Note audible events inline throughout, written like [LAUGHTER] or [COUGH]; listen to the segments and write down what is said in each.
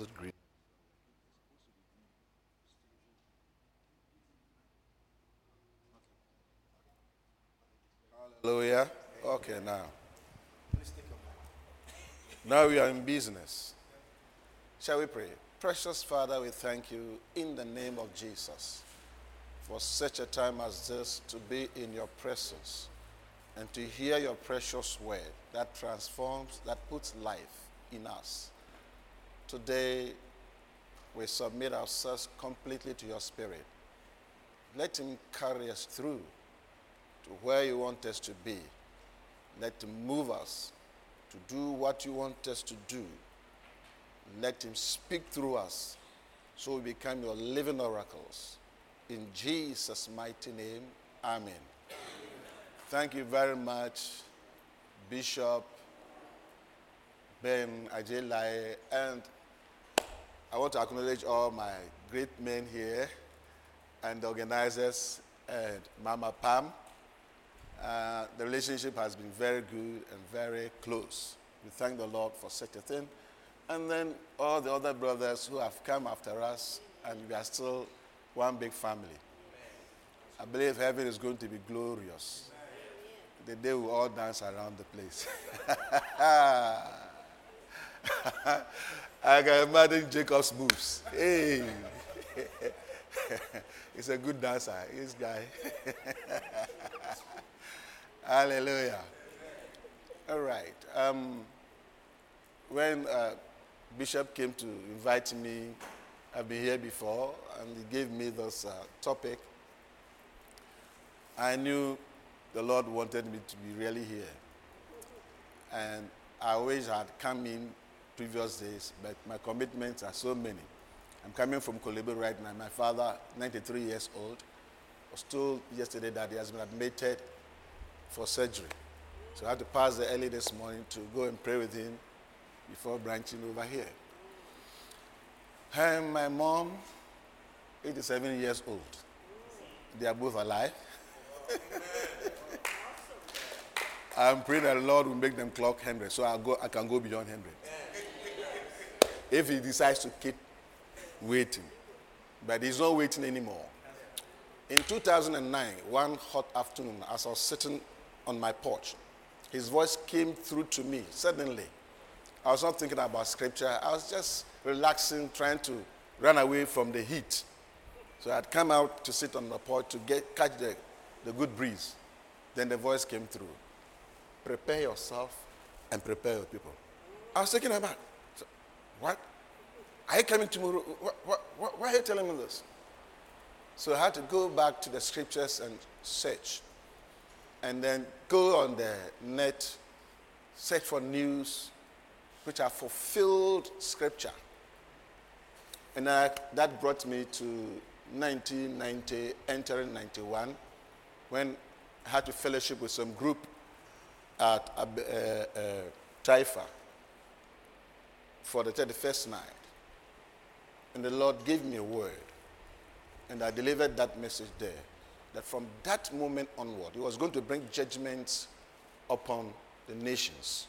It green? Hallelujah. Okay, now. Now we are in business. Shall we pray? Precious Father, we thank you in the name of Jesus for such a time as this to be in your presence and to hear your precious word that transforms, that puts life in us. Today, we submit ourselves completely to your Spirit. Let Him carry us through to where you want us to be. Let Him move us to do what you want us to do. Let Him speak through us so we become your living oracles. In Jesus' mighty name, Amen. Thank you very much, Bishop Ben Ajelai, and I want to acknowledge all my great men here and the organizers and Mama Pam. Uh, the relationship has been very good and very close. We thank the Lord for such a thing. And then all the other brothers who have come after us, and we are still one big family. I believe heaven is going to be glorious. The day we all dance around the place. [LAUGHS] I can imagine Jacob's moves. Hey. [LAUGHS] He's a good dancer, this guy. [LAUGHS] Hallelujah. All right. Um, when uh, Bishop came to invite me, I've been here before, and he gave me this uh, topic. I knew the Lord wanted me to be really here. And I always had come in previous days, but my commitments are so many. I'm coming from Korle Bu right now. My father, 93 years old, was told yesterday that he has been admitted for surgery. So I had to pass there early this morning to go and pray with him before branching over here. And my mom, 87 years old. They are both alive. [LAUGHS] I'm praying that the Lord will make them clock 100 so I'll go, I can go beyond 100. If he decides to keep waiting. But he's not waiting anymore. In 2009, one hot afternoon, as I was sitting on my porch, his voice came through to me suddenly. I was not thinking about scripture. I was just relaxing, trying to run away from the heat. So I'd come out to sit on the porch to get, catch the, the good breeze. Then the voice came through. Prepare yourself and prepare your people. I was thinking about so, what? Are you coming tomorrow? What, what, why are you telling me this? So I had to go back to the scriptures and search. And then go on the net, search for news which are fulfilled scripture. And I, that brought me to 1990, entering 91, when I had to fellowship with some group at uh, uh, Taifa for the 31st night. And the Lord gave me a word. And I delivered that message there. That from that moment onward, He was going to bring judgments upon the nations.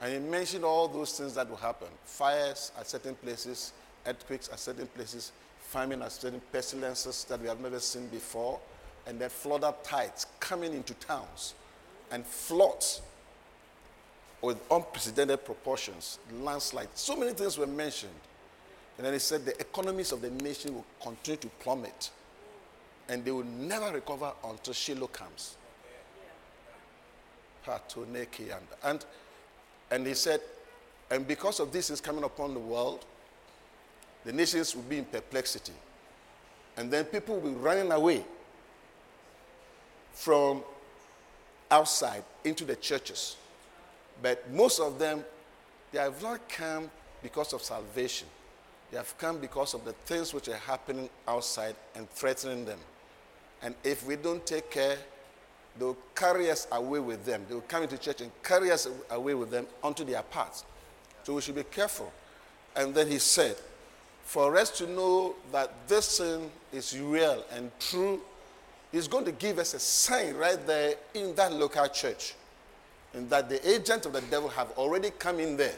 And He mentioned all those things that will happen fires at certain places, earthquakes at certain places, famine at certain pestilences that we have never seen before, and then flooded tides coming into towns and floods with unprecedented proportions, landslide. So many things were mentioned. And then he said the economies of the nation will continue to plummet and they will never recover until Shiloh comes. And, and he said, and because of this is coming upon the world, the nations will be in perplexity. And then people will be running away from outside into the churches. But most of them, they have not come because of salvation. They have come because of the things which are happening outside and threatening them. And if we don't take care, they'll carry us away with them. They'll come into church and carry us away with them onto their paths. So we should be careful. And then he said, for us to know that this sin is real and true, he's going to give us a sign right there in that local church. And that the agents of the devil have already come in there.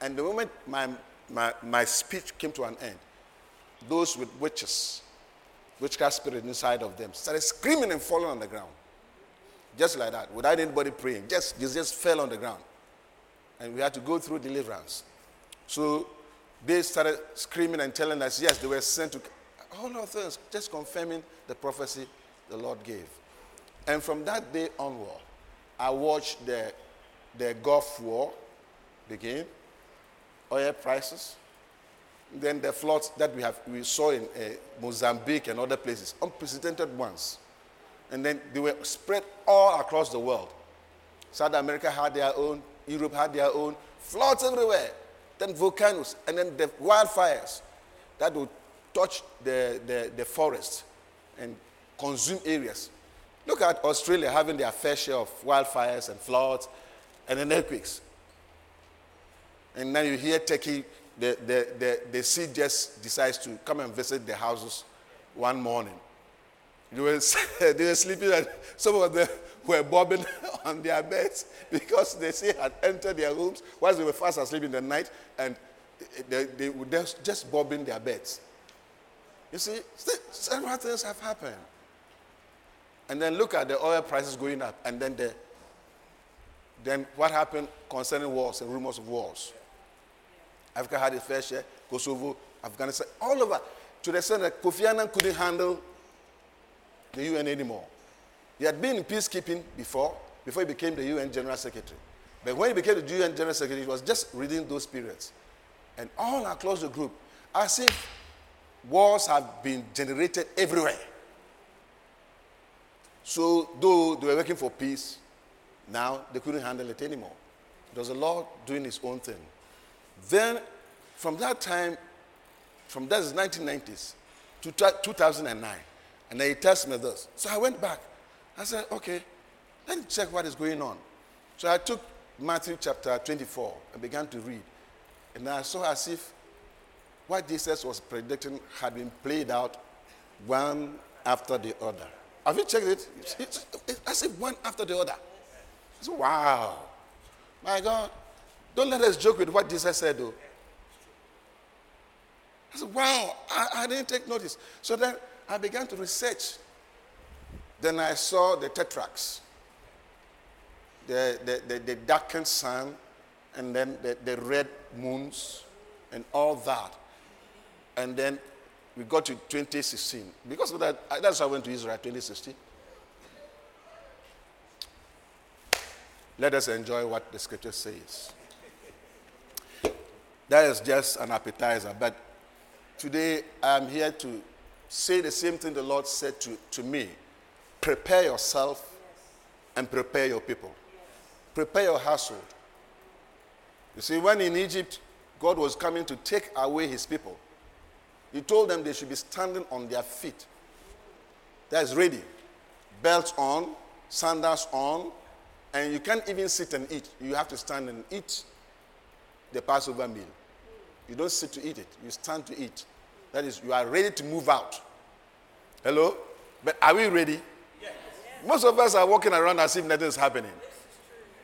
And the moment my my, my speech came to an end. Those with witches, witchcraft spirit inside of them, started screaming and falling on the ground. Just like that, without anybody praying. Just, just, just fell on the ground. And we had to go through deliverance. So they started screaming and telling us, yes, they were sent to all of things, just confirming the prophecy the Lord gave. And from that day onward, I watched the, the Gulf War begin, oil prices, then the floods that we, have, we saw in uh, Mozambique and other places, unprecedented ones. And then they were spread all across the world. South America had their own, Europe had their own, floods everywhere, then volcanoes, and then the wildfires that would touch the, the, the forest and consume areas. Look at Australia having their fair share of wildfires and floods and then earthquakes. And now you hear Turkey, the, the, the, the sea just decides to come and visit the houses one morning. They were, [LAUGHS] they were sleeping, and some of them were bobbing [LAUGHS] on their beds because the sea had entered their rooms whilst they were fast asleep in the night, and they, they were just bobbing their beds. You see, several things have happened. And then look at the oil prices going up. And then, the, then what happened concerning wars and rumors of wars? Africa had its fair share, Kosovo, Afghanistan, all over. To the extent that Kofi Annan couldn't handle the UN anymore. He had been in peacekeeping before, before he became the UN General Secretary. But when he became the UN General Secretary, he was just reading those periods. And all across the group, as if wars have been generated everywhere. So, though they were working for peace, now they couldn't handle it anymore. There was the Lord doing his own thing. Then, from that time, from that is 1990s to 2009, and then he tells me this. So I went back. I said, okay, let me check what is going on. So I took Matthew chapter 24 and began to read. And I saw as if what Jesus was predicting had been played out one after the other. Have you checked it? It's, it's as if one after the other. It's, wow. My God. Don't let us joke with what Jesus said, though. I said, wow, I, I didn't take notice. So then I began to research. Then I saw the tetrads, the, the, the, the darkened sun, and then the, the red moons, and all that. And then we got to 2016. Because of that, that's why I went to Israel 2016. Let us enjoy what the scripture says. That is just an appetizer. But today I'm here to say the same thing the Lord said to, to me prepare yourself and prepare your people. Prepare your household. You see, when in Egypt, God was coming to take away his people. He told them they should be standing on their feet. That is ready. Belts on, sandals on, and you can't even sit and eat. You have to stand and eat the Passover meal. You don't sit to eat it, you stand to eat. That is, you are ready to move out. Hello? But are we ready? Yes. Most of us are walking around as if nothing is happening.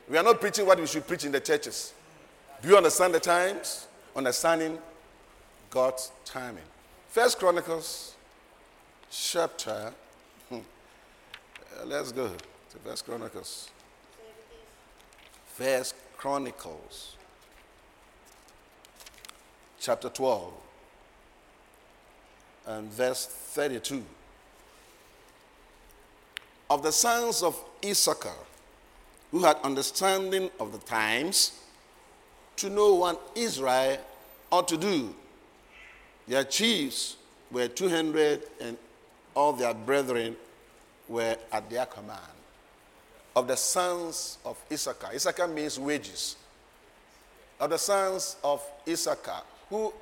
We are not preaching what we should preach in the churches. Do you understand the times? Understanding God's timing. First Chronicles chapter. Hmm, let's go to First Chronicles. First Chronicles chapter 12 and verse 32. Of the sons of Issachar, who had understanding of the times, to know what Israel ought to do their chiefs were 200, and all their brethren were at their command. Of the sons of Issachar, Issachar means wages. Of the sons of Issachar, who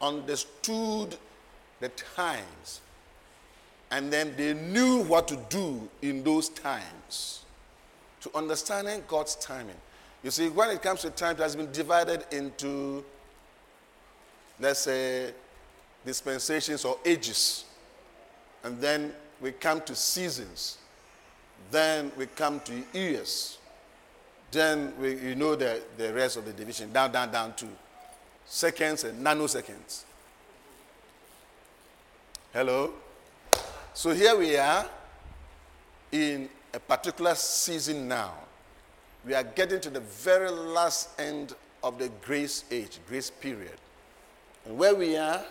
understood the times and then they knew what to do in those times. To understanding God's timing. You see, when it comes to time, it has been divided into, let's say, dispensations or ages. And then we come to seasons. Then we come to years. Then we, you know the, the rest of the division, down, down, down to seconds and nanoseconds. Hello? So here we are in a particular season now. We are getting to the very last end of the grace age, grace period. And where we are,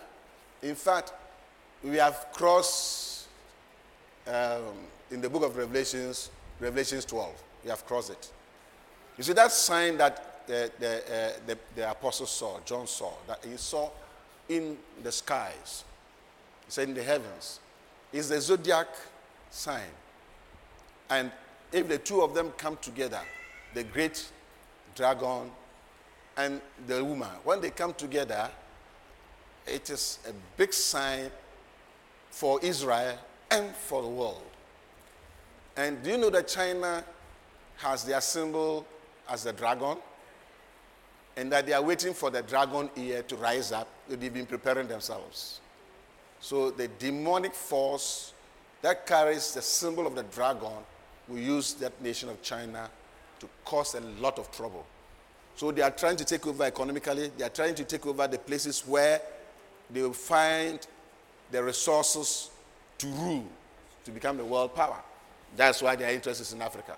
in fact, we have crossed um, in the book of Revelations, Revelations 12. We have crossed it. You see, that sign that the, the, uh, the, the apostle saw, John saw, that he saw in the skies, he said in the heavens, is the zodiac sign. And if the two of them come together, the great dragon and the woman, when they come together, it is a big sign for Israel and for the world. And do you know that China has their symbol as the dragon? And that they are waiting for the dragon ear to rise up. They've been preparing themselves. So the demonic force that carries the symbol of the dragon will use that nation of China to cause a lot of trouble. So they are trying to take over economically. They are trying to take over the places where they will find the resources to rule, to become the world power. That's why their interest is in Africa.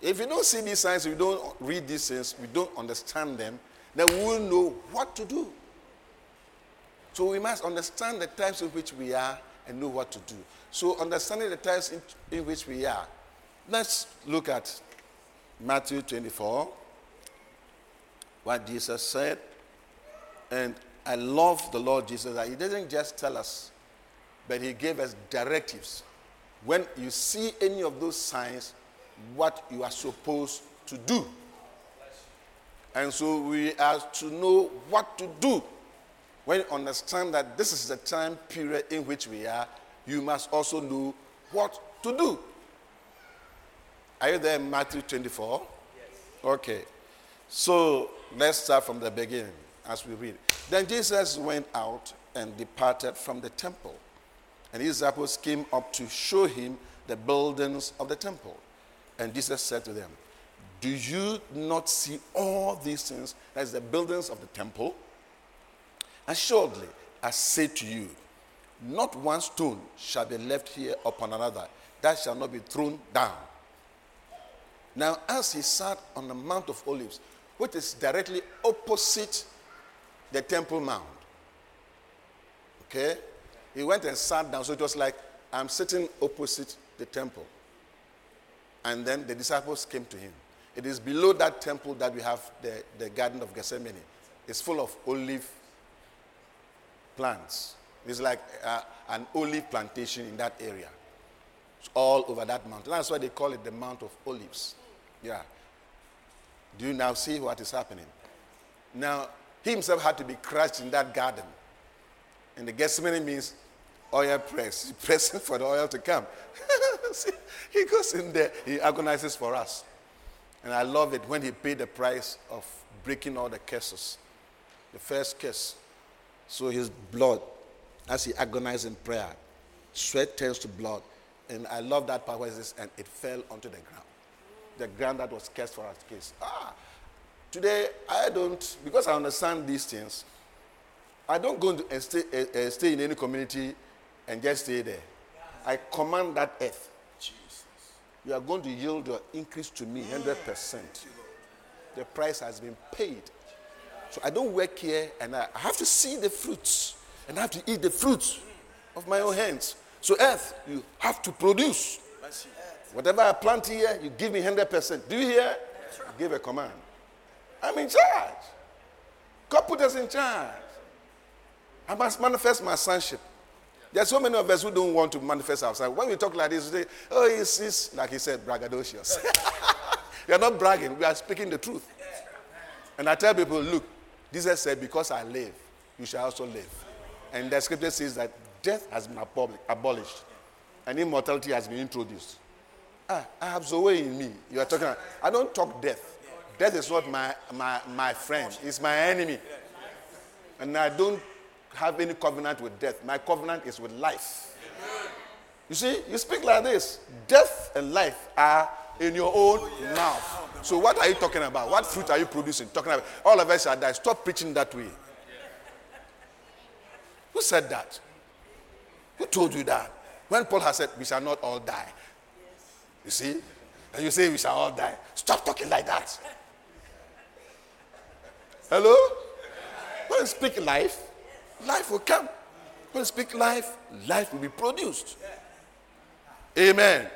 If you don't see these signs, if you don't read these things, we don't understand them, then we will know what to do. So we must understand the times in which we are and know what to do. So understanding the times in, in which we are, let's look at Matthew 24, what Jesus said. And I love the Lord Jesus that He didn't just tell us, but He gave us directives. When you see any of those signs, what you are supposed to do. And so we are to know what to do. When you understand that this is the time period in which we are, you must also know what to do. Are you there, Matthew 24? Yes. Okay. So let's start from the beginning as we read. Then Jesus went out and departed from the temple. And his disciples came up to show him the buildings of the temple. And Jesus said to them, Do you not see all these things as the buildings of the temple? Assuredly, I say to you, not one stone shall be left here upon another that shall not be thrown down. Now, as he sat on the Mount of Olives, which is directly opposite the Temple Mount, okay, he went and sat down. So it was like I'm sitting opposite the temple. And then the disciples came to him. It is below that temple that we have the, the Garden of Gethsemane. It's full of olive plants. It's like uh, an olive plantation in that area. It's all over that mountain. That's why they call it the Mount of Olives. Yeah. Do you now see what is happening? Now, he himself had to be crushed in that garden. And the Gethsemane means oil press. Pressing [LAUGHS] for the oil to come. [LAUGHS] see, he goes in there, he agonizes for us. And I love it when he paid the price of breaking all the curses. The first curse. So his blood, as he agonized in prayer, sweat turns to blood. And I love that part where it says, and it fell onto the ground. The ground that was cursed for our case. Ah, today I don't, because I understand these things, I don't go to, uh, stay, uh, uh, stay in any community and just stay there. I command that earth. Jesus. You are going to yield your increase to me 100%. The price has been paid. So I don't work here and I have to see the fruits and I have to eat the fruits of my own hands. So, earth, you have to produce. Whatever I plant here, you give me 100%. Do you hear? Give a command. I'm in charge. God put us in charge. I must manifest my sonship. There are so many of us who don't want to manifest ourselves. When we talk like this, we say, oh, it's, it's like he said, braggadocious. [LAUGHS] we are not bragging, we are speaking the truth. And I tell people, look, Jesus said, because I live, you shall also live. And the scripture says that death has been abolished and immortality has been introduced. Ah, I have Zoe in me. You are talking, I don't talk death. Death is not my, my, my friend, it's my enemy. And I don't have any covenant with death. My covenant is with life. You see, you speak like this death and life are in your own mouth. So what are you talking about? What fruit are you producing? Talking about all of us are die. Stop preaching that way. Who said that? Who told you that? When Paul has said, We shall not all die. You see? And you say, We shall all die. Stop talking like that. Hello? When you speak life, life will come. When you speak life, life will be produced. Amen.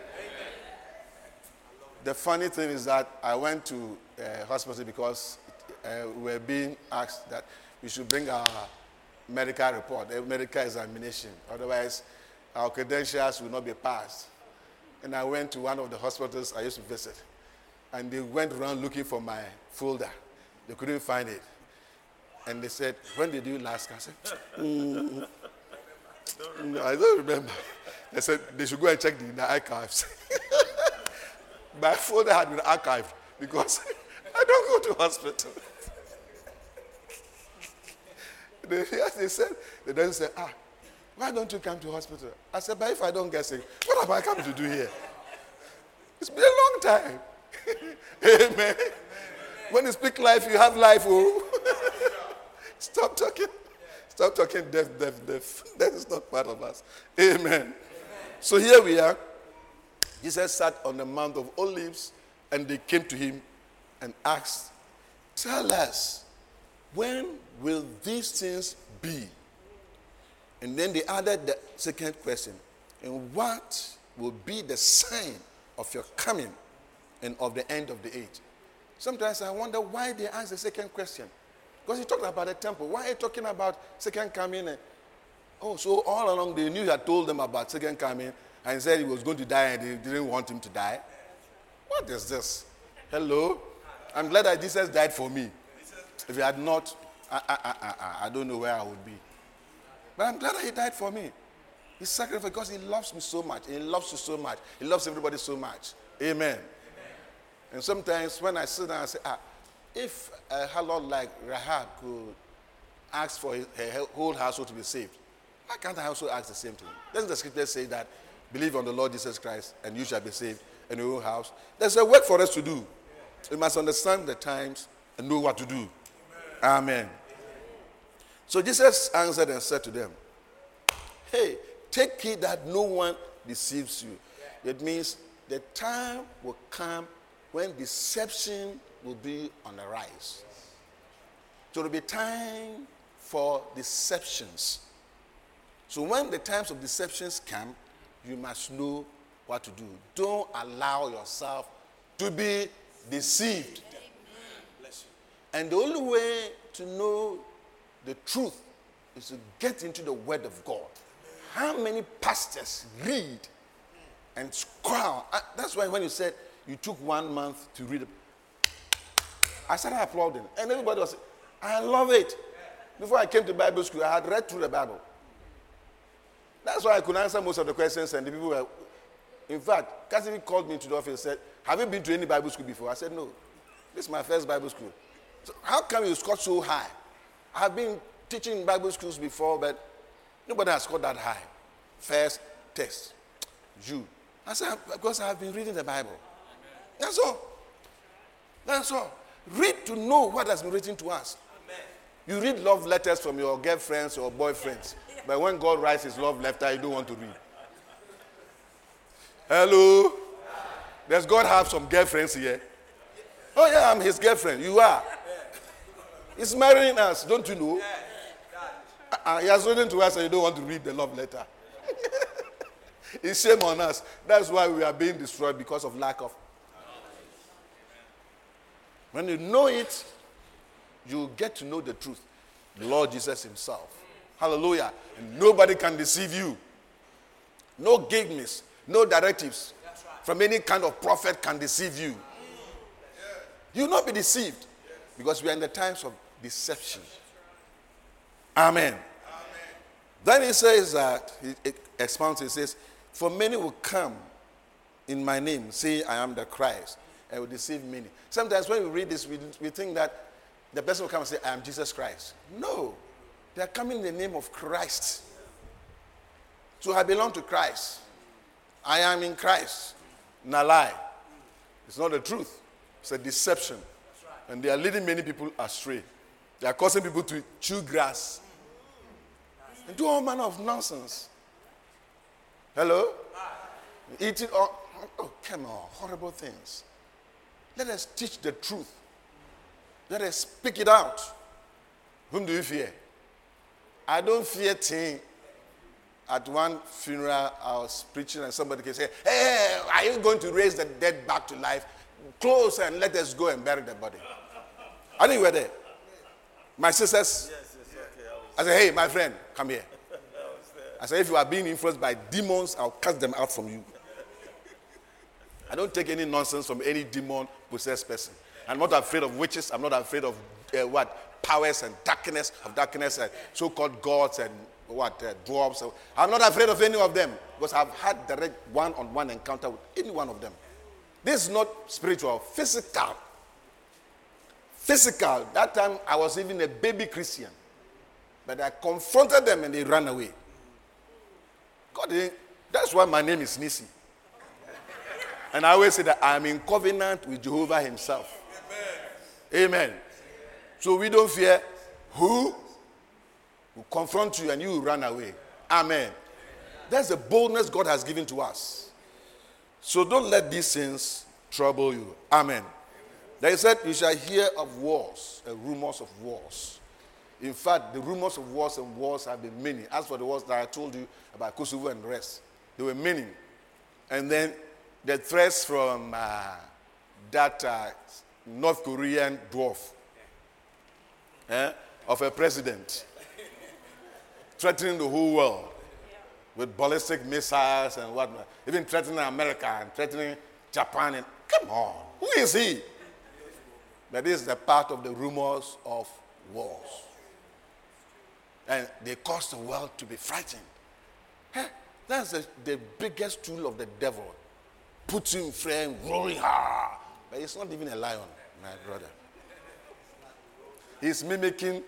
The funny thing is that I went to uh, hospital because uh, we were being asked that we should bring our medical report, a medical examination. Otherwise, our credentials will not be passed. And I went to one of the hospitals I used to visit. And they went around looking for my folder. They couldn't find it. And they said, When did you last? I said, mm, no, I don't remember. They said they should go and check the, the archives. [LAUGHS] my folder had been archived because [LAUGHS] I don't go to hospital. [LAUGHS] they, they said, they then said, ah, why don't you come to hospital? I said, but if I don't get sick, what have I come to do here? It's been a long time. Amen. When you speak life, you have life. Oh. [LAUGHS] Stop talking. Stop talking death, death, death. [LAUGHS] That is not part of us. Amen. So here we are. Jesus sat on the Mount of Olives and they came to him and asked, Tell us, when will these things be? And then they added the second question, and what will be the sign of your coming and of the end of the age? Sometimes I wonder why they ask the second question. Because he talked about the temple. Why are you talking about second coming? oh, so all along they knew he had told them about second coming and said he was going to die and they didn't want him to die. What is this? Hello? I'm glad that Jesus died for me. If he had not, I, I, I, I, don't know where I would be. But I'm glad that he died for me. He sacrificed because he loves me so much. He loves you so much. He loves everybody so much. Amen. Amen. And sometimes when I sit down, I say, ah, if a harlot like Rahab could ask for her whole household to be saved, why can't I also ask the same thing? Doesn't the scripture say that believe on the Lord Jesus Christ and you shall be saved in your own house? There's a work for us to do. We must understand the times and know what to do. Amen. So Jesus answered and said to them, Hey, take heed that no one deceives you. It means the time will come when deception will be on the rise. So there will be time for deceptions. So when the times of deceptions come, you must know what to do. Don't allow yourself to be deceived. And the only way to know the truth is to get into the Word of God. How many pastors read and scroll? Uh, that's why when you said you took one month to read, it. I started applauding. And everybody was I love it. Before I came to Bible school, I had read through the Bible. That's why I could answer most of the questions, and the people were. In fact, Cassidy called me into the office and said, Have you been to any Bible school before? I said, No. This is my first Bible school. So how come you scored so high? I've been teaching in Bible schools before, but nobody has scored that high. First test. You. I said, Because I've been reading the Bible. That's all. That's all. Read to know what has been written to us. You read love letters from your girlfriends or boyfriends. But when God writes his love letter, you don't want to read. Hello? Does God have some girlfriends here? Oh, yeah, I'm his girlfriend. You are. He's marrying us, don't you know? Uh-uh, he has written to us and you don't want to read the love letter. [LAUGHS] it's shame on us. That's why we are being destroyed because of lack of. When you know it, you get to know the truth. The Lord Jesus Himself. Hallelujah. And nobody can deceive you. No giveness, no directives from any kind of prophet can deceive you. You will not be deceived because we are in the times of deception. Amen. Amen. Then he says that, he expounds, he says, For many will come in my name, say, I am the Christ, and will deceive many. Sometimes when we read this, we, we think that the person will come and say, I am Jesus Christ. No. They are coming in the name of Christ. So I belong to Christ. I am in Christ. Not lie. It's not the truth. It's a deception. And they are leading many people astray. They are causing people to chew grass and do all manner of nonsense. Hello? Eating all, oh, come on, horrible things. Let us teach the truth. Let us speak it out. Whom do you fear? I don't fear thing. At one funeral, I was preaching, and somebody can say, Hey, are you going to raise the dead back to life? Close and let us go and bury the body. I think we were there. My sisters, yes, yes, okay. I, I said, Hey, my friend, come here. I said, If you are being influenced by demons, I'll cast them out from you. I don't take any nonsense from any demon possessed person. I'm not afraid of witches. I'm not afraid of uh, what? Powers and darkness, of darkness and so called gods and what? Uh, dwarves. I'm not afraid of any of them because I've had direct one on one encounter with any one of them. This is not spiritual, physical. Physical. That time I was even a baby Christian. But I confronted them and they ran away. God, that's why my name is Nisi. And I always say that I'm in covenant with Jehovah Himself. Amen. So we don't fear who will confront you and you will run away. Amen. That's the boldness God has given to us. So don't let these things trouble you. Amen. They said, You shall hear of wars, and rumors of wars. In fact, the rumors of wars and wars have been many. As for the wars that I told you about Kosovo and the rest, there were many. And then the threats from uh, that uh, North Korean dwarf eh, of a president threatening the whole world with ballistic missiles and whatnot, even threatening America and threatening Japan. And, come on, who is he? But this is the part of the rumors of wars. And they cause the world to be frightened. Hey, that's the, the biggest tool of the devil puts you in frame, roaring hard. But he's not even a lion, my brother. He's mimicking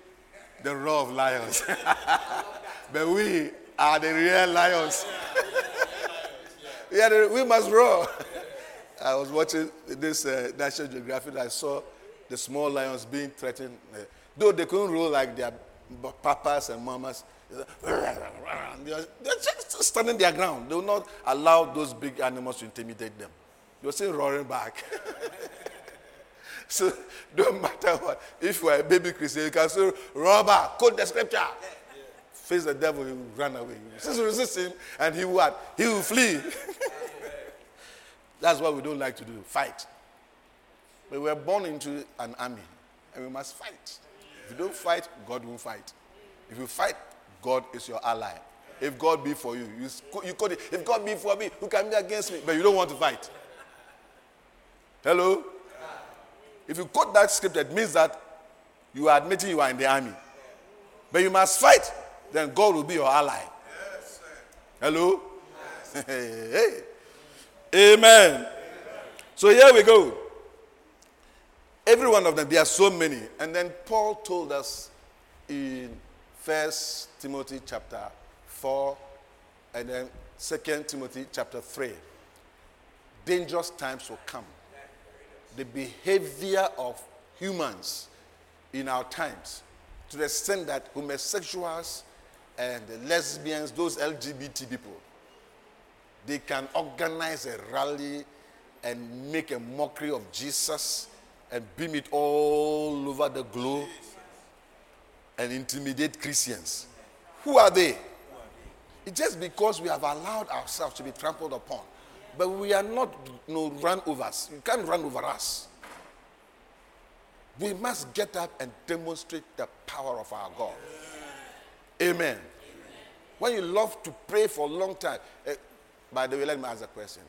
the roar of lions. [LAUGHS] but we are the real lions. [LAUGHS] yeah, we must roar. [LAUGHS] I was watching this uh, National Geographic. I saw the small lions being threatened. Uh, though they couldn't roar like their papas and mamas, they're just standing their ground. They will not allow those big animals to intimidate them. You're still roaring back. [LAUGHS] so don't matter what. If you are a baby Christian, you can say, robber, quote the scripture. Face the devil, he will run away. You resist him, and he what? He will flee. [LAUGHS] That's what we don't like to do, fight. But we are born into an army, and we must fight. If you don't fight, God will fight. If you fight, God is your ally. If God be for you, you, you quote it. If God be for me, who can be against me? But you don't want to fight. Hello? If you quote that script, it means that you are admitting you are in the army. But you must fight, then God will be your ally. Hello? [LAUGHS] Hey. Amen. Amen. So here we go. Every one of them, there are so many. And then Paul told us in First Timothy chapter 4 and then Second Timothy chapter 3. Dangerous times will come. The behavior of humans in our times, to the extent that homosexuals and lesbians, those LGBT people, they can organize a rally and make a mockery of Jesus and beam it all over the globe and intimidate Christians. Who are they? It's just because we have allowed ourselves to be trampled upon. But we are not you know, run overs. You can't run over us. We must get up and demonstrate the power of our God. Amen. When you love to pray for a long time, uh, by the way, let me ask a question.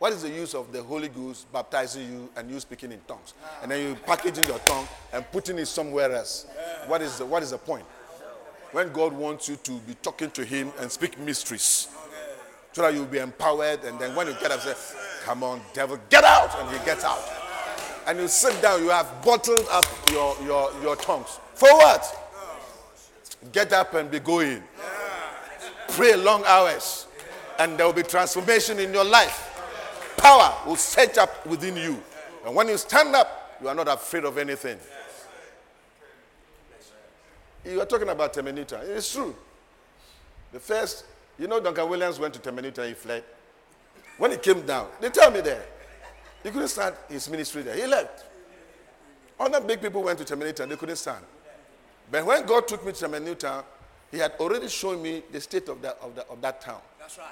What is the use of the Holy Ghost baptizing you and you speaking in tongues? And then you packaging your tongue and putting it somewhere else. What is the, what is the point? When God wants you to be talking to Him and speak mysteries, so that you'll be empowered, and then when you get up, say, Come on, devil, get out! And he gets out. And you sit down, you have bottled up your, your, your tongues. For what? Get up and be going. Pray long hours, and there will be transformation in your life power will set up within you. And when you stand up, you are not afraid of anything. You are talking about Terminator. It's true. The first, you know, Duncan Williams went to Terminator, he fled. When he came down, they tell me there, he couldn't start his ministry there. He left. Other big people went to Terminator, they couldn't stand. But when God took me to Terminator, he had already shown me the state of that, of, of that town. That's right.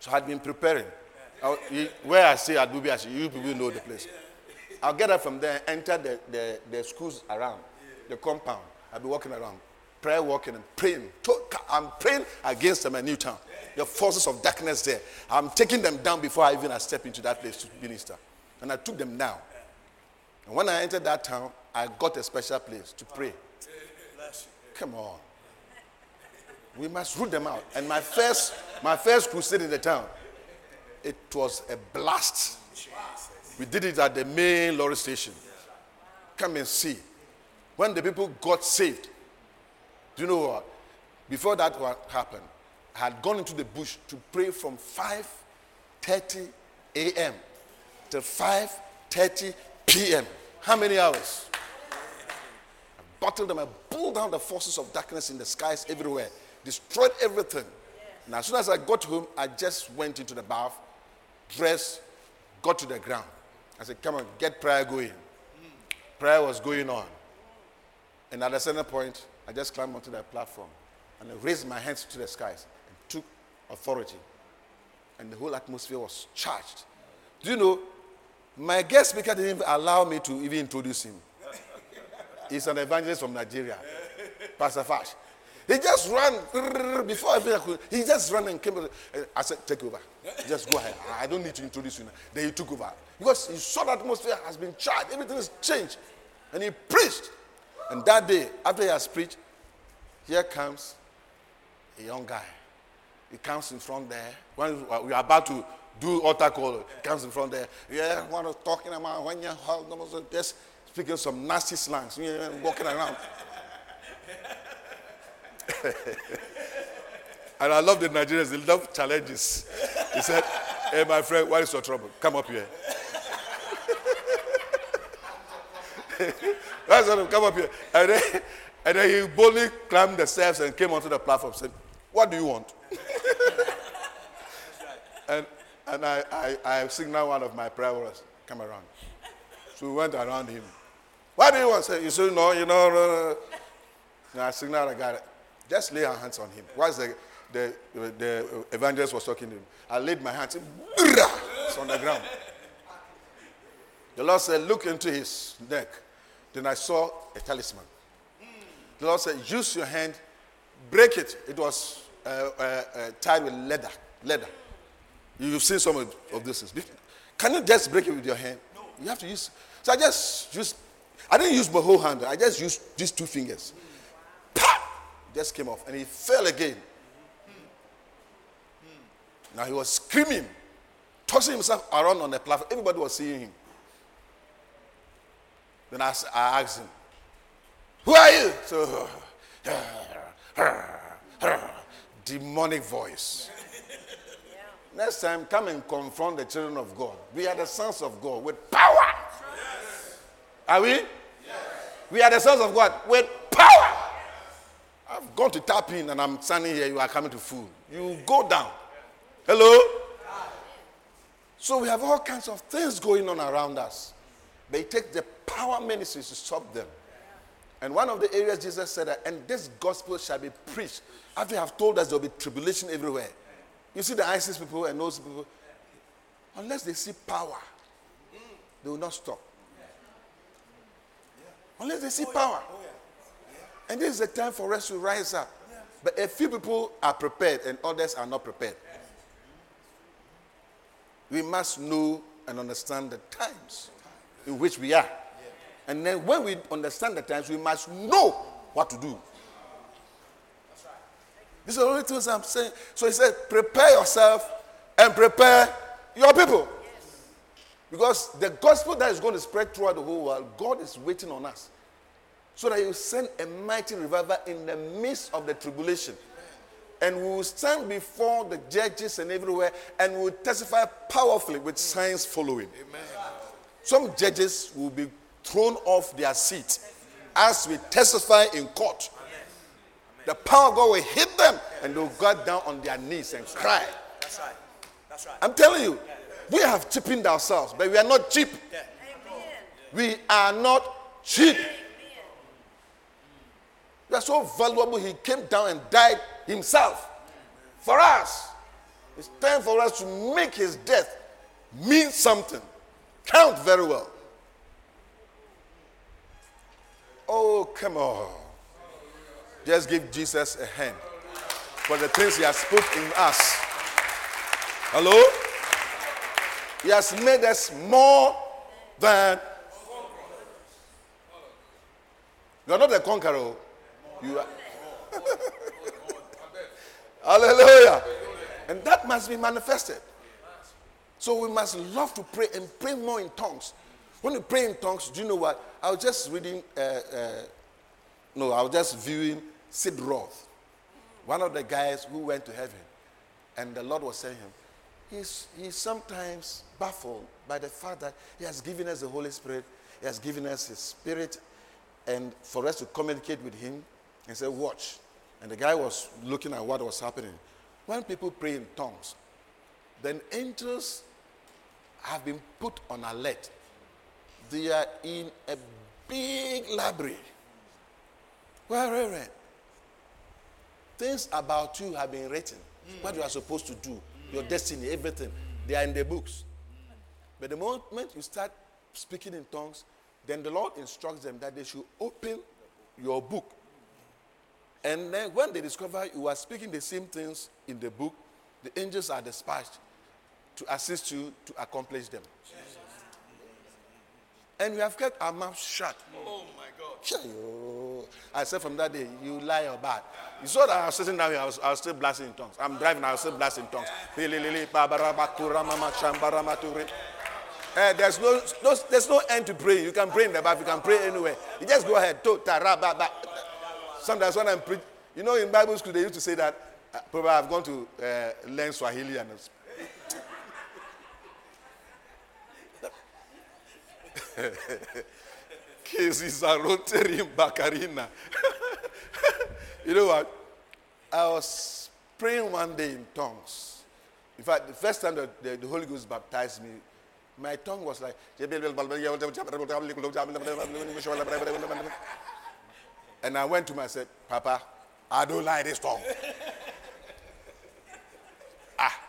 So I had been preparing. I, where I say Adubi, you people know the place. I'll get up from there, enter the, the, the schools around, the compound. I'll be walking around, prayer walking and praying. I'm praying against them a new town. The forces of darkness there. I'm taking them down before I even step into that place to minister. And I took them down. And when I entered that town, I got a special place to pray. Come on. We must root them out. And my first, my first crusade in the town, it was a blast. We did it at the main lorry station. Come and see. When the people got saved, do you know what? Before that what happened, I had gone into the bush to pray from 5:30 a.m. to 5:30 p.m. How many hours? I battled them. I pulled down the forces of darkness in the skies everywhere, destroyed everything. And as soon as I got home, I just went into the bath, dressed, got to the ground. I said, Come on, get prayer going. Prayer was going on. And at a certain point, I just climbed onto that platform and I raised my hands to the skies and took authority. And the whole atmosphere was charged. Do you know, my guest speaker didn't allow me to even introduce him. He's an evangelist from Nigeria, Pastor Fash. He just ran before I even could. He just ran and came. I said, "Take over. Just go ahead. I don't need to introduce you." Now. Then he took over because he saw the atmosphere has been charged. Everything is changed, and he preached. And that day, after he has preached, here comes a young guy. He comes in front there. When we are about to do altar call, he comes in front there. Yeah, what I was talking about when you're just speaking some nasty slangs, walking around. [LAUGHS] and I love the Nigerians, they love challenges. He said, Hey, my friend, what is your trouble? Come up here. [LAUGHS] That's what come up here. And then, and then he boldly climbed the steps and came onto the platform and said, What do you want? [LAUGHS] and and I, I, I signaled one of my prayer come around. So we went around him. What do you want? Say, you said, no, you know. Uh, I signaled I got it. Just lay our hands on him. Whilst the, the, the evangelist was talking to him, I laid my hands, it's on the ground. The Lord said, Look into his neck. Then I saw a talisman. The Lord said, Use your hand, break it. It was uh, uh, uh, tied with leather. Leather. You've seen some of, of this. Can you just break it with your hand? No. You have to use. So I just used, I didn't use my whole hand. I just used these two fingers. Pop! Just came off and he fell again. Now he was screaming, tossing himself around on the platform. Everybody was seeing him. Then I, I asked him, Who are you? So, [LAUGHS] demonic voice. Next time, come and confront the children of God. We are the sons of God with power. Yes. Are we? Yes. We are the sons of God with power. I've gone to tap in and I'm standing here. You are coming to fool. You go down. Hello? Ah. So we have all kinds of things going on around us. They take the power ministries to stop them. And one of the areas Jesus said that, and this gospel shall be preached. After you have told us there will be tribulation everywhere. You see the ISIS people and those people, unless they see power, they will not stop. Unless they see power. And this is the time for us to rise up. But a few people are prepared and others are not prepared. We must know and understand the times in which we are. And then when we understand the times, we must know what to do. These are the only things I'm saying. So he said, prepare yourself and prepare your people. Because the gospel that is going to spread throughout the whole world, God is waiting on us. So that you send a mighty revival in the midst of the tribulation. And we will stand before the judges and everywhere and we will testify powerfully with signs following. Amen. Some judges will be thrown off their seat as we testify in court. The power of God will hit them and they'll go down on their knees and cry. That's right. That's right. I'm telling you, we have cheapened ourselves, but we are not cheap. We are not cheap. We are so valuable, he came down and died himself for us. It's time for us to make his death mean something, count very well. Oh, come on. Just give Jesus a hand for the things he has put in us. Hello? He has made us more than. Oh. You are not a conqueror. You are. Hallelujah. And that must be manifested. So we must love to pray and pray more in tongues. When you pray in tongues, do you know what? I was just reading, uh, uh, no, I was just viewing Sid Roth, one of the guys who went to heaven. And the Lord was saying him, he's, he's sometimes baffled by the fact that he has given us the Holy Spirit, he has given us his spirit, and for us to communicate with him and say, watch. And the guy was looking at what was happening. When people pray in tongues, then angels have been put on alert they are in a big library. Well, Reverend, things about you have been written. What you are supposed to do, your destiny, everything. They are in the books. But the moment you start speaking in tongues, then the Lord instructs them that they should open your book. And then when they discover you are speaking the same things in the book, the angels are dispatched to assist you to accomplish them. And we have kept our mouths shut. Oh my God. I said from that day, you lie or bad. You saw that I was sitting down here, I was, I was still blasting in tongues. I'm driving, I was still blasting in tongues. Uh, there's no, no, there's no end to praying. You can pray in the bath, you can pray anywhere. You just go ahead. Sometimes when I'm preaching, you know, in Bible school, they used to say that, uh, probably I've gone to uh, learn Swahili and [LAUGHS] Bakarina. [LAUGHS] you know what? I was praying one day in tongues. In fact, the first time that the, the Holy Ghost baptized me, my tongue was like, [LAUGHS] and I went to him and said, Papa, I don't like this tongue. [LAUGHS] ah,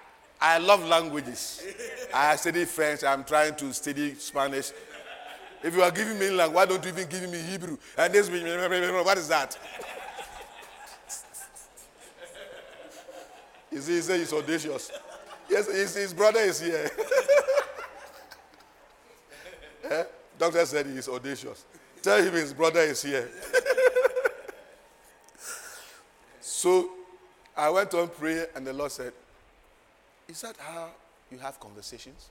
I love languages. I study French, I'm trying to study Spanish. If you are giving me language, why don't you even give me Hebrew? And this, [LAUGHS] what is that? [LAUGHS] He said he's audacious. Yes, his, his brother is here. eh? Doctor said he's audacious. Tell him his brother is here. So I went on prayer, and the Lord said, Is that how you have conversations?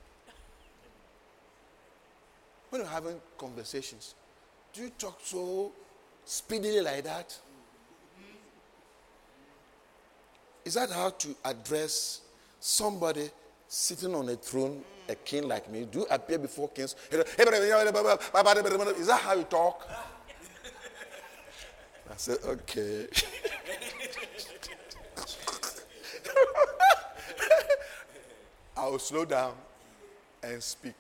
when you're having conversations, do you talk so speedily like that? Is that how to address somebody sitting on a throne, a king like me? Do you appear before kings? Is that how you talk? I said, okay. [LAUGHS] I will slow down and speak.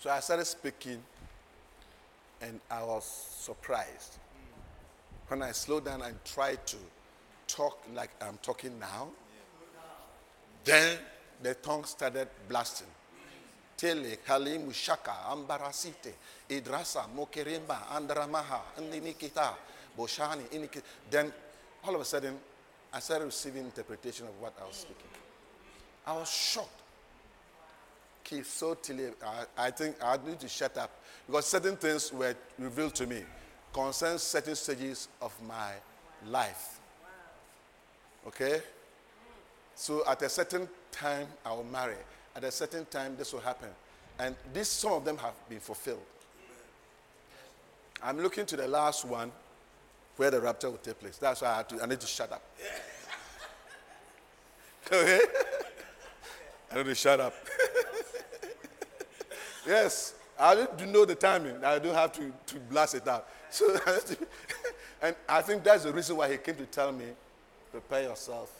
So I started speaking, and I was surprised. When I slowed down and tried to talk like I'm talking now, then the tongue started blasting. Tele, Kalimu, Shaka, Ambarasite, Idrasa, Mokerimba, Andramaha, Indinikita, Boshani. Then all of a sudden, I started receiving interpretation of what I was speaking. I was shocked so till I, I think I need to shut up because certain things were revealed to me concerning certain stages of my life. Okay? So at a certain time, I will marry. At a certain time, this will happen. And this, some of them have been fulfilled. I'm looking to the last one where the rapture will take place. That's why I, to, I need to shut up. [LAUGHS] okay? I to shut up. [LAUGHS] Yes, I to know the timing. I don't have to, to blast it out. [LAUGHS] So, and I think that's the reason why he came to tell me, prepare yourself,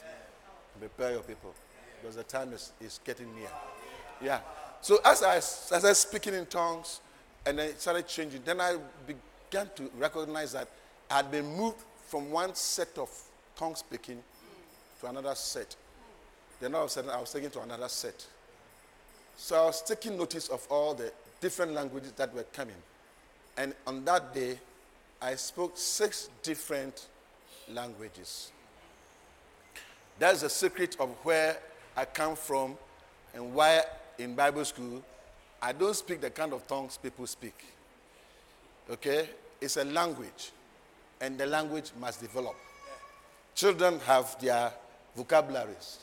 prepare your people, because the time is, is getting near. Yeah. So as I, as I was speaking in tongues, and then it started changing, then I began to recognize that I had been moved from one set of tongue speaking to another set. Then all of a sudden, I was taken to another set. So I was taking notice of all the different languages that were coming. And on that day, I spoke six different languages. That's the secret of where I come from and why in Bible school I don't speak the kind of tongues people speak. Okay? It's a language, and the language must develop. Children have their vocabularies,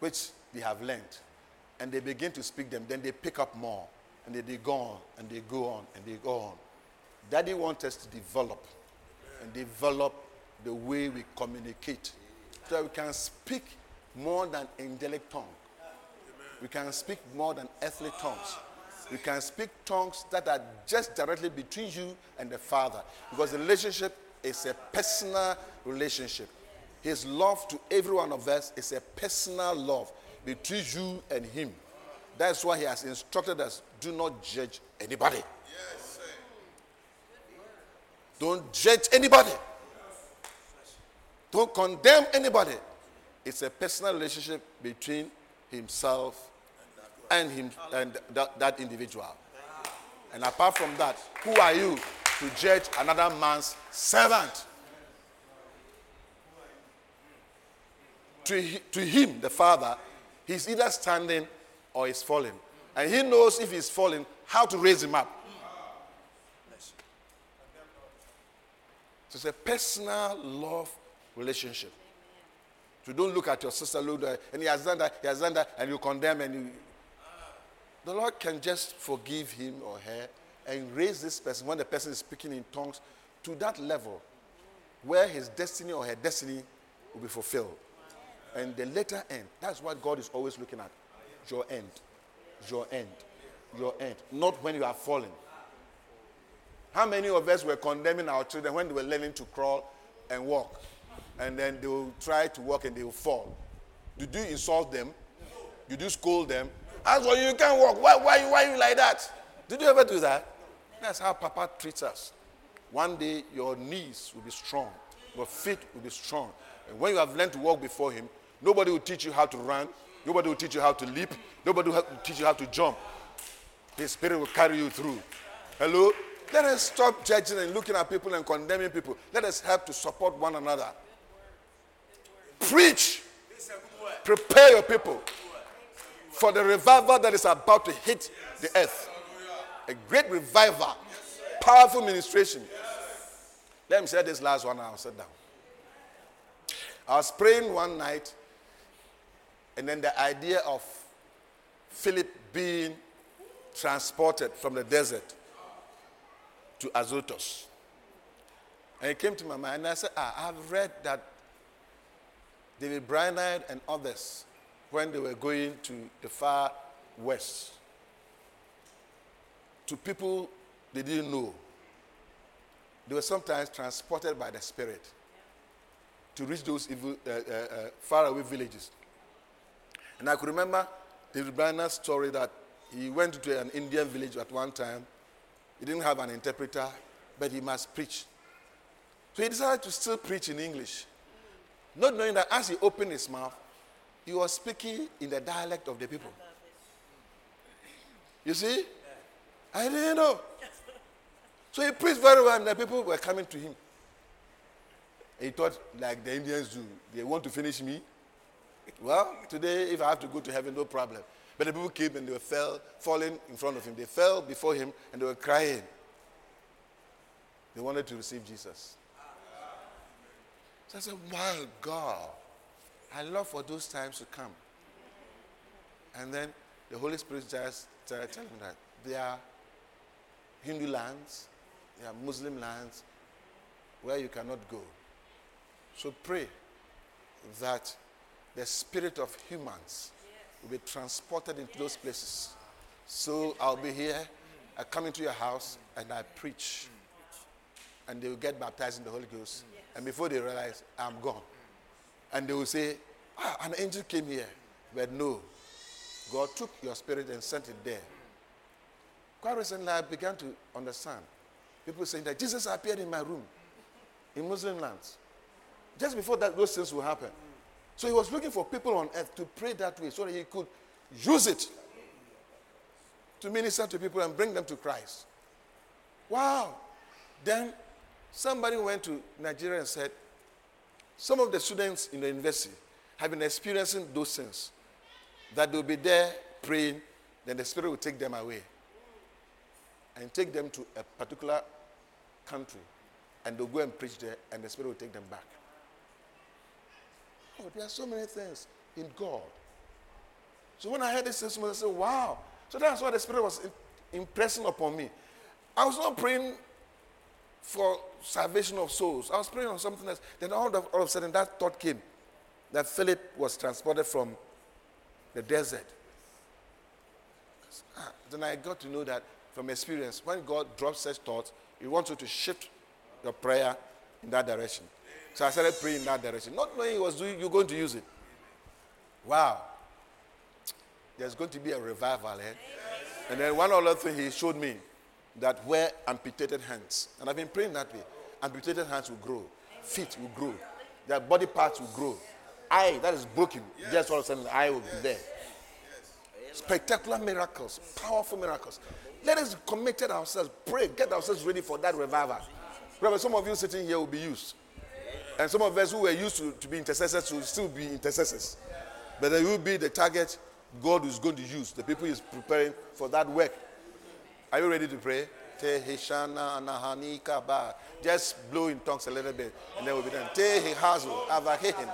which they have learned, and they begin to speak them. Then they pick up more, and then they go on, and they go on, and they go on. Daddy wants us to develop and develop the way we communicate so we can speak more than angelic tongue. We can speak more than earthly tongues. We can speak tongues that are just directly between you and the Father. Because the relationship is a personal relationship. His love to every one of us is a personal love between you and Him. That's why He has instructed us do not judge anybody. Yes, Don't judge anybody. Don't condemn anybody. It's a personal relationship between himself and him and that, that individual. And apart from that, who are you to judge another man's servant? To, to him, the father, he's either standing or he's falling. And he knows if he's falling, how to raise him up. So it's a personal love relationship. So don't look at your sister, at, and he has done that, he has done that, and you condemn and you. The Lord can just forgive him or her and raise this person when the person is speaking in tongues to that level where his destiny or her destiny will be fulfilled. And the later end, that's what God is always looking at. Your end. Your end. Your end. Not when you are falling. How many of us were condemning our children when they were learning to crawl and walk? and then they will try to walk and they will fall. Did you insult them? Did you scold them? As you, you can't walk. Why, why, why are you like that? Did you ever do that? That's how Papa treats us. One day, your knees will be strong, your feet will be strong. And when you have learned to walk before Him, nobody will teach you how to run, nobody will teach you how to leap, nobody will teach you how to jump. His Spirit will carry you through. Hello? Let us stop judging and looking at people and condemning people. Let us help to support one another. Preach. Prepare your people for the revival that is about to hit the earth. A great revival. Powerful ministration. Let me say this last one I'll sit down. I was praying one night, and then the idea of Philip being transported from the desert to Azotus. And it came to my mind, and I said, ah, I've read that David Brainerd and others, when they were going to the far west, to people they didn't know, they were sometimes transported by the Spirit to reach those evil, uh, uh, uh, faraway villages. And I could remember David Brainerd's story that he went to an Indian village at one time. He didn't have an interpreter, but he must preach. So he decided to still preach in English. Not knowing that as he opened his mouth, he was speaking in the dialect of the people. You see? I didn't know. So he preached very well, and the people were coming to him. He thought, like the Indians do, they want to finish me. Well, today, if I have to go to heaven, no problem. But the people came and they were fell, falling in front of him. They fell before him and they were crying. They wanted to receive Jesus. So I said, wow, God, I love for those times to come. And then the Holy Spirit just started telling me that there are Hindu lands, there are Muslim lands where you cannot go. So pray that the spirit of humans will be transported into those places So I'll be here. I come into your house and I preach. And they will get baptized in the Holy Ghost. And before they realize, I'm gone. And they will say, ah, an angel came here. But no. God took your spirit and sent it there. Quite recently, I began to understand. People saying that Jesus appeared in my room in Muslim lands. Just before that, those things will happen. So he was looking for people on earth to pray that way so that he could use it to minister to people and bring them to Christ. Wow. Then somebody went to Nigeria and said, some of the students in the university have been experiencing those things. That they'll be there praying, then the Spirit will take them away and take them to a particular country. And they'll go and preach there, and the Spirit will take them back. There are so many things in God. So when I heard this testimony, I said, wow. So that's why the Spirit was impressing upon me. I was not praying for salvation of souls. I was praying on something else. Then all of, all of a sudden, that thought came that Philip was transported from the desert. Ah, then I got to know that from experience, when God drops such thoughts, He wants you to shift your prayer in that direction. So I started praying in that direction, not knowing He was doing, you're going to use it. Wow. There's going to be a revival, eh? And then one other thing He showed me that where amputated hands, and I've been praying that way, amputated hands will grow, feet will grow, their body parts will grow. Eye that is broken, just all of a sudden the eye will be there. Spectacular miracles, powerful miracles. Let us commit ourselves, pray, get ourselves ready for that revival. Remember, some of you sitting here will be used. And some of us who were used to, to be intercessors will still be intercessors. But they will be the target God is going to use, the people is preparing for that work. Are you ready to pray? Just blow in tongues a little bit, and then we'll be done. Tehihazu, avahehin,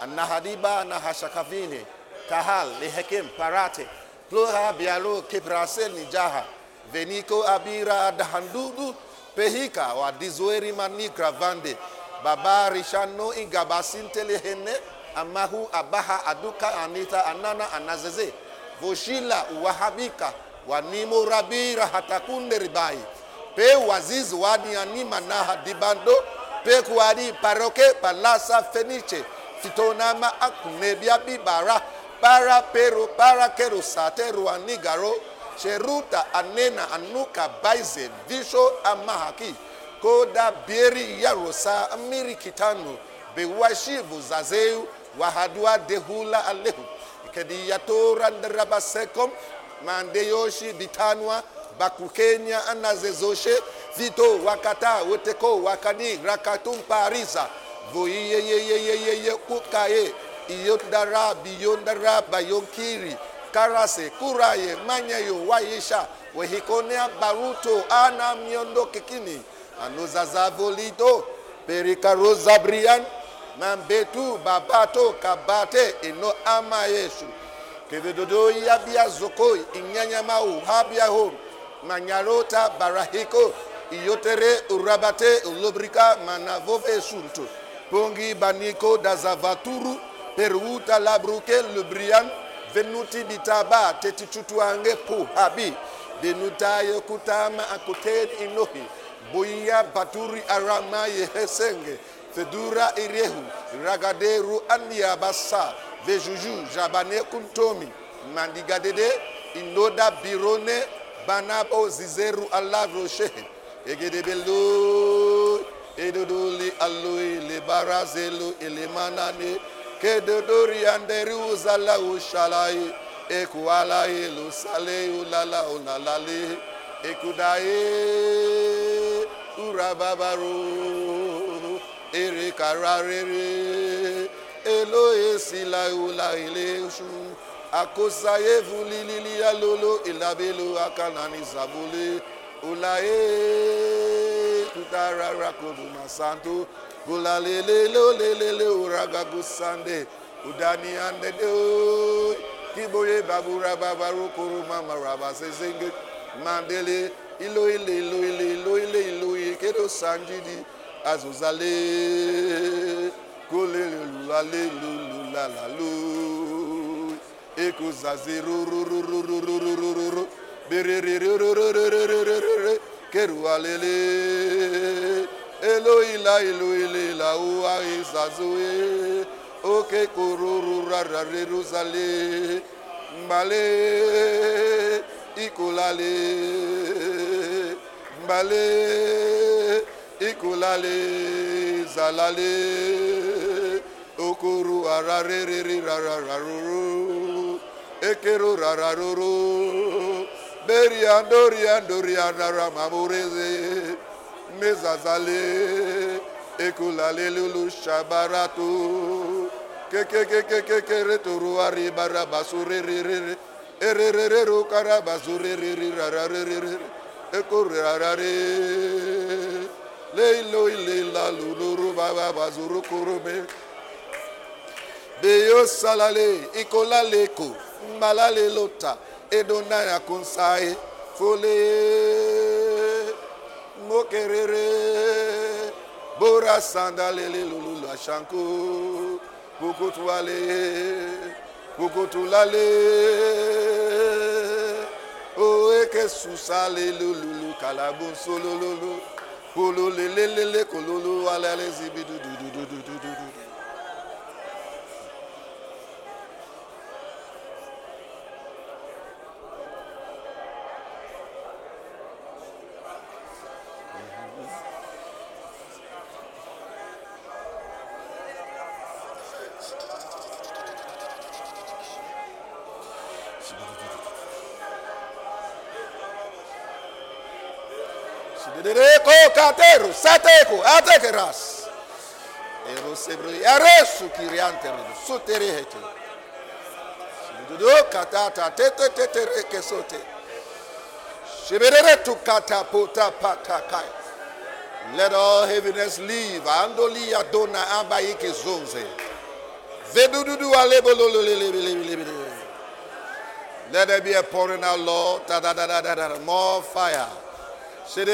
anahadiba, nahashakavini, kahal, lehekim, parate, pluha, bialo, kiprasel, nijaha, veniko, abira, dahandudu, pehika, wa dizueri manikra vande, baba, rishano, ingabasinte, hene amahu, abaha, aduka, anita, anana, anazeze, voshila, wahabika, wanimo rabira hatakunde ribai pe wazizi wadi anima naha dibando pe kuadi paroke palasa feniche fitonama akunebia bibara para pero para kero sateru anigaro sheruta anena anuka baize visho amahaki koda bieri yarosa amiri kitanu bewashivu zazeu wahadua dehula alehu ikediyatora ndarabasekom mandeyoshi bitanwa bakukenya anazezoshe vito wakata weteko wakani rakatum parisa voiyeyeyeyeye kukaye iyondara biyondara bayonkiri karase kuraye manyayo wayesha wehikonea baruto ana miondo kikini anozazavolito perikarozabrian mambetu babato kabate ino ama yesu. Kevedodo yabia zoko inyanyama uhabia ho manyarota barahiko iyotere urabate ulobrika manavove sulto pongi baniko dazavaturu peruta labruke lubrian venuti bitaba tetichutuange pu habi denutaye kutama akuten inohi boya baturi arama yehesenge fedura irehu ragaderu andiabasa vejuju jabane kuntomi mandigadede inoda birone banabo zizeru alavro shehe egedebelo edodoli aloi lebarazelo elemanane kedodori anderi uzala ushalai ekualai lusale ulala unalale ekudaye urababaro ere kararere eloye silaula ilesu akosaye vulilili alolo elabelo akanani sabole olaye kutarara koduma santo golalelelolelele oragago sande udani andede o kiboye babura babarokoro mamaraba sesenge. mandele iloile iloile iloile iloye kedo sanjidi azụzale kolelulalelulalalo ekozazi rorororororororo berererererererere kerualele eloila iloile lauahizazoe oke korororararerozale mbale. ikolale mbale ikolale zalale okoru ararerere rarararoro ekero rararoro beriandoriandoriandaramamoreze mezazale ekolale lulu shabarato kekekekekekeretoruaribarabasurereere erererero karaba zurerere rararerere ekorerarare. Leilo ilela luluru baba bazuru kurume beyo salale ikolaleko malale lota edona ya kunsai fole. Mokerere bora sandale lelulu ashanku bukutwale Beaucoup tout l'aller. Oh, et que sous salé, loulou, calabou, solololo. Cololelelele, cololo, alalé, zibidou, doudou, doudou. Kateru sateko atekeras. Ero sebri aresu kirianteru soterehete. Sidudo katata tete tete reke sote. Shibere tu kata pota pata kai. Let all heaviness leave. Andoli adona abayike zonze. Vedududu alebo Let there be a pouring out, Lord. More fire. Let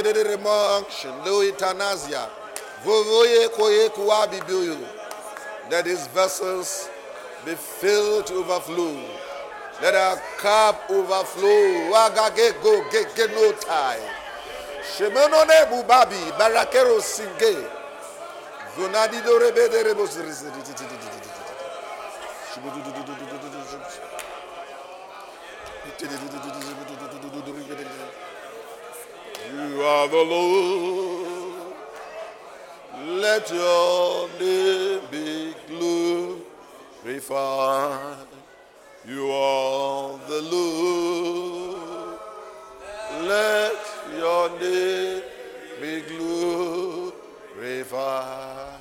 these vessels be filled to overflow. Let our cup overflow. Wagage go get no tie. Shemeno ne bubabi barakero singe. Zonadi do rebede rebo You are the Lord. Let your name be glorified. You are the Lord. Let your name be glorified.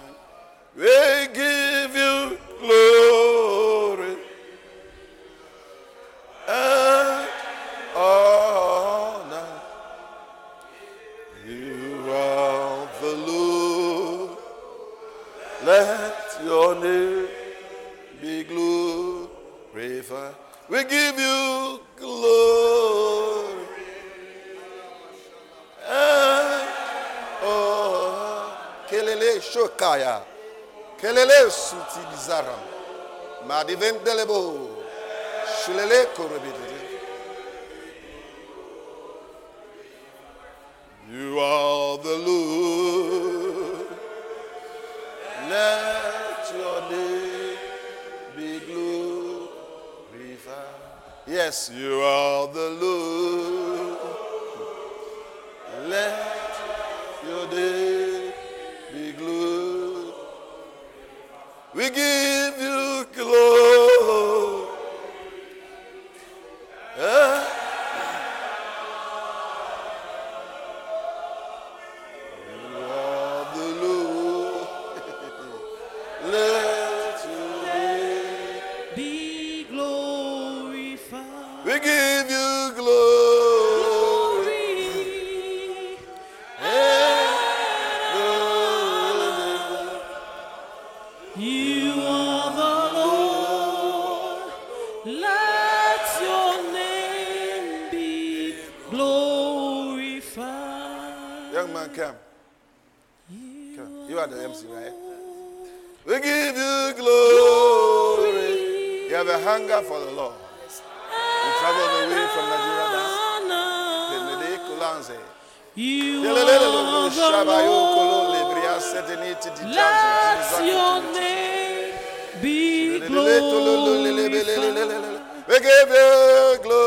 We give you glory Let your name be glorified. We give you glory. And oh, kelele shokaya, kelele suti bizaram, madivendelebo, shilele korobide. You are the Lord. Let your name be glorified. Yes, you are the Lord. Let your name be glorified. We give We give you glory.